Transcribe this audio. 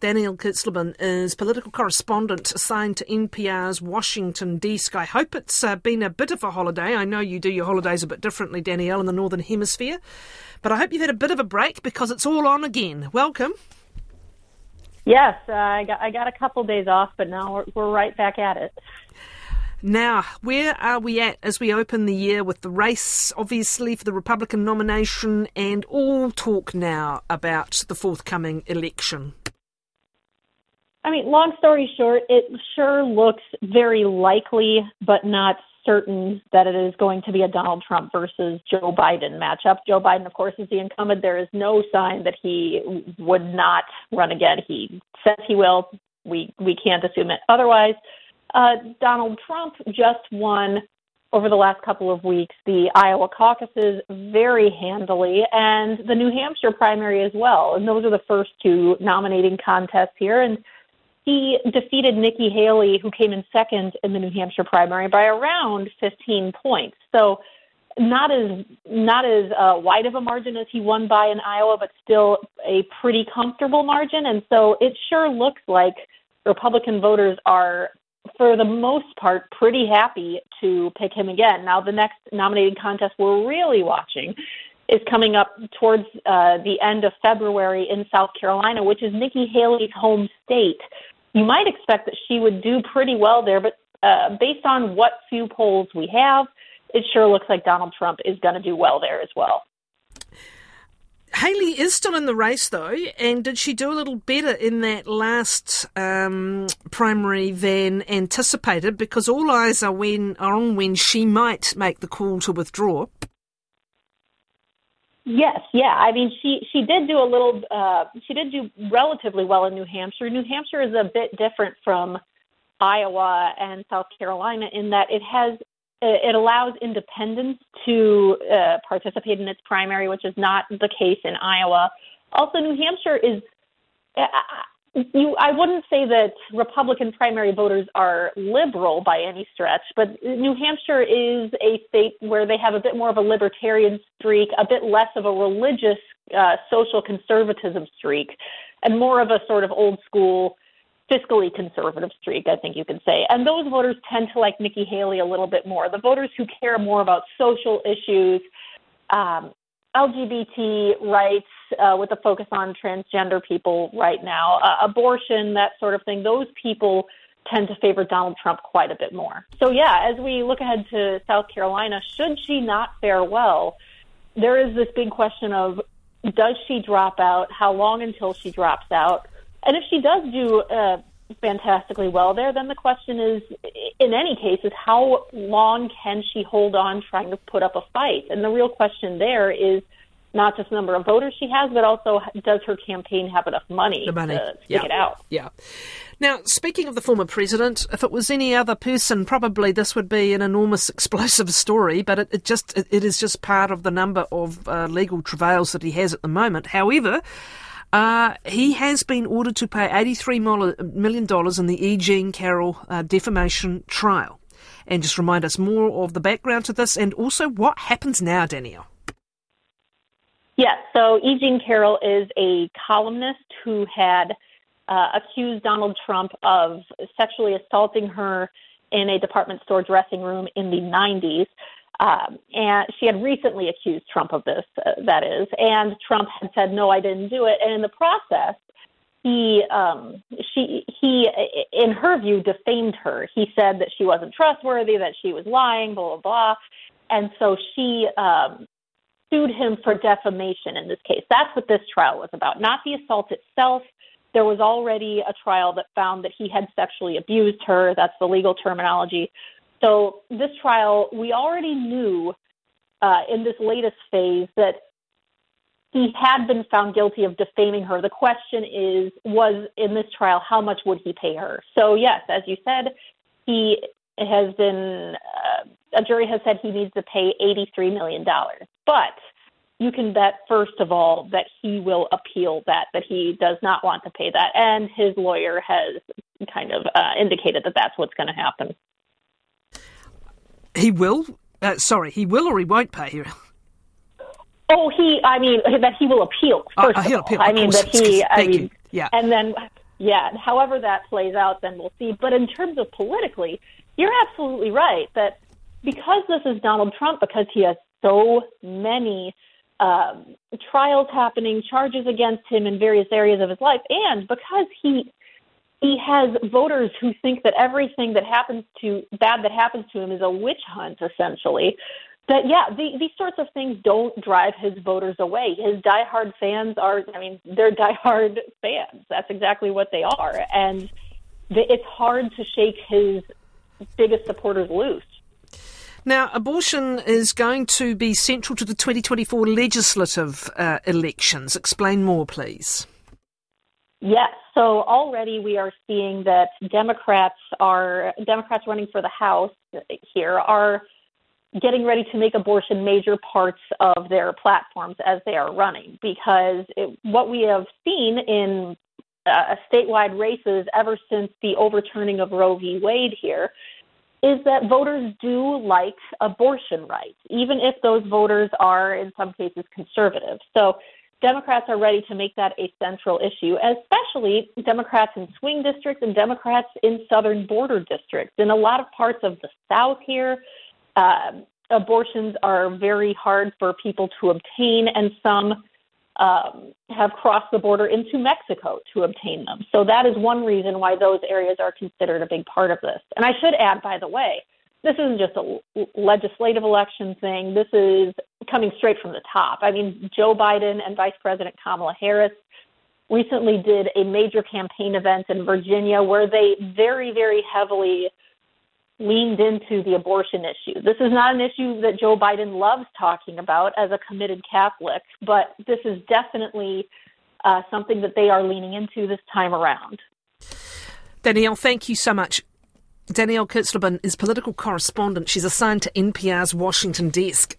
Danielle Kurtzleben is political correspondent assigned to NPR's Washington desk. I hope it's uh, been a bit of a holiday. I know you do your holidays a bit differently, Danielle, in the Northern Hemisphere. But I hope you've had a bit of a break because it's all on again. Welcome. Yes, uh, I, got, I got a couple days off, but now we're, we're right back at it. Now, where are we at as we open the year with the race, obviously, for the Republican nomination, and all talk now about the forthcoming election? I mean, long story short, it sure looks very likely, but not certain that it is going to be a Donald Trump versus Joe Biden matchup. Joe Biden, of course, is the incumbent. There is no sign that he would not run again. He says he will. We we can't assume it otherwise. Uh, Donald Trump just won over the last couple of weeks the Iowa caucuses very handily and the New Hampshire primary as well. And those are the first two nominating contests here. And he defeated Nikki Haley, who came in second in the New Hampshire primary by around 15 points. So not as not as uh, wide of a margin as he won by in Iowa, but still a pretty comfortable margin. And so it sure looks like Republican voters are, for the most part, pretty happy to pick him again. Now, the next nominating contest we're really watching is coming up towards uh, the end of February in South Carolina, which is Nikki Haley's home state you might expect that she would do pretty well there, but uh, based on what few polls we have, it sure looks like Donald Trump is going to do well there as well. Haley is still in the race, though, and did she do a little better in that last um, primary than anticipated? Because all eyes are when are on when she might make the call to withdraw. Yes, yeah. I mean, she she did do a little. Uh, she did do relatively well in New Hampshire. New Hampshire is a bit different from Iowa and South Carolina in that it has it allows independents to uh, participate in its primary, which is not the case in Iowa. Also, New Hampshire is you, I wouldn't say that Republican primary voters are liberal by any stretch, but New Hampshire is a state where they have a bit more of a libertarian streak, a bit less of a religious uh, social conservatism streak, and more of a sort of old school fiscally conservative streak, I think you could say. And those voters tend to like Nikki Haley a little bit more. The voters who care more about social issues, um, LGBT rights uh, with a focus on transgender people right now, uh, abortion, that sort of thing, those people tend to favor Donald Trump quite a bit more. So, yeah, as we look ahead to South Carolina, should she not fare well, there is this big question of does she drop out? How long until she drops out? And if she does do uh, fantastically well there, then the question is, in any case, is how long can she hold on trying to put up a fight? And the real question there is not just the number of voters she has, but also does her campaign have enough money, the money. to stick yeah. it out? Yeah. Now, speaking of the former president, if it was any other person, probably this would be an enormous explosive story. But it, it just it, it is just part of the number of uh, legal travails that he has at the moment. However. Uh, he has been ordered to pay $83 million in the E. Jean Carroll uh, defamation trial. And just remind us more of the background to this and also what happens now, Danielle. Yes, so E. Jean Carroll is a columnist who had uh, accused Donald Trump of sexually assaulting her in a department store dressing room in the 90s. Um, and she had recently accused Trump of this, uh, that is, and Trump had said, "No, I didn't do it." And in the process, he, um, she, he, in her view, defamed her. He said that she wasn't trustworthy, that she was lying, blah blah blah, and so she um, sued him for defamation. In this case, that's what this trial was about, not the assault itself. There was already a trial that found that he had sexually abused her. That's the legal terminology. So this trial, we already knew uh, in this latest phase that he had been found guilty of defaming her. The question is, was in this trial, how much would he pay her? So yes, as you said, he has been, uh, a jury has said he needs to pay $83 million. But you can bet, first of all, that he will appeal that, that he does not want to pay that. And his lawyer has kind of uh, indicated that that's what's going to happen. He will? Uh, sorry, he will or he won't pay her? Oh, he, I mean, that he will appeal, oh, first uh, he'll appeal, I mean, that he, I mean, you. Yeah. and then yeah. However, that plays out, then we'll see. But in terms of politically, you're absolutely right that because this is Donald Trump, because he has so many um, trials happening, charges against him in various areas of his life, and because he he has voters who think that everything that happens to bad that happens to him is a witch hunt, essentially. That yeah, the, these sorts of things don't drive his voters away. His diehard fans are, I mean, they're diehard fans. That's exactly what they are, and the, it's hard to shake his biggest supporters loose. Now, abortion is going to be central to the 2024 legislative uh, elections. Explain more, please. Yes. So already we are seeing that Democrats are Democrats running for the House here are getting ready to make abortion major parts of their platforms as they are running because it, what we have seen in uh, statewide races ever since the overturning of Roe v. Wade here is that voters do like abortion rights, even if those voters are in some cases conservative. So Democrats are ready to make that a central issue, especially Democrats in swing districts and Democrats in southern border districts. In a lot of parts of the South here, uh, abortions are very hard for people to obtain, and some um, have crossed the border into Mexico to obtain them. So that is one reason why those areas are considered a big part of this. And I should add, by the way, this isn't just a legislative election thing. This is coming straight from the top. I mean, Joe Biden and Vice President Kamala Harris recently did a major campaign event in Virginia where they very, very heavily leaned into the abortion issue. This is not an issue that Joe Biden loves talking about as a committed Catholic, but this is definitely uh, something that they are leaning into this time around. Danielle, thank you so much. Danielle Kurtzleben is political correspondent. She's assigned to NPR's Washington desk.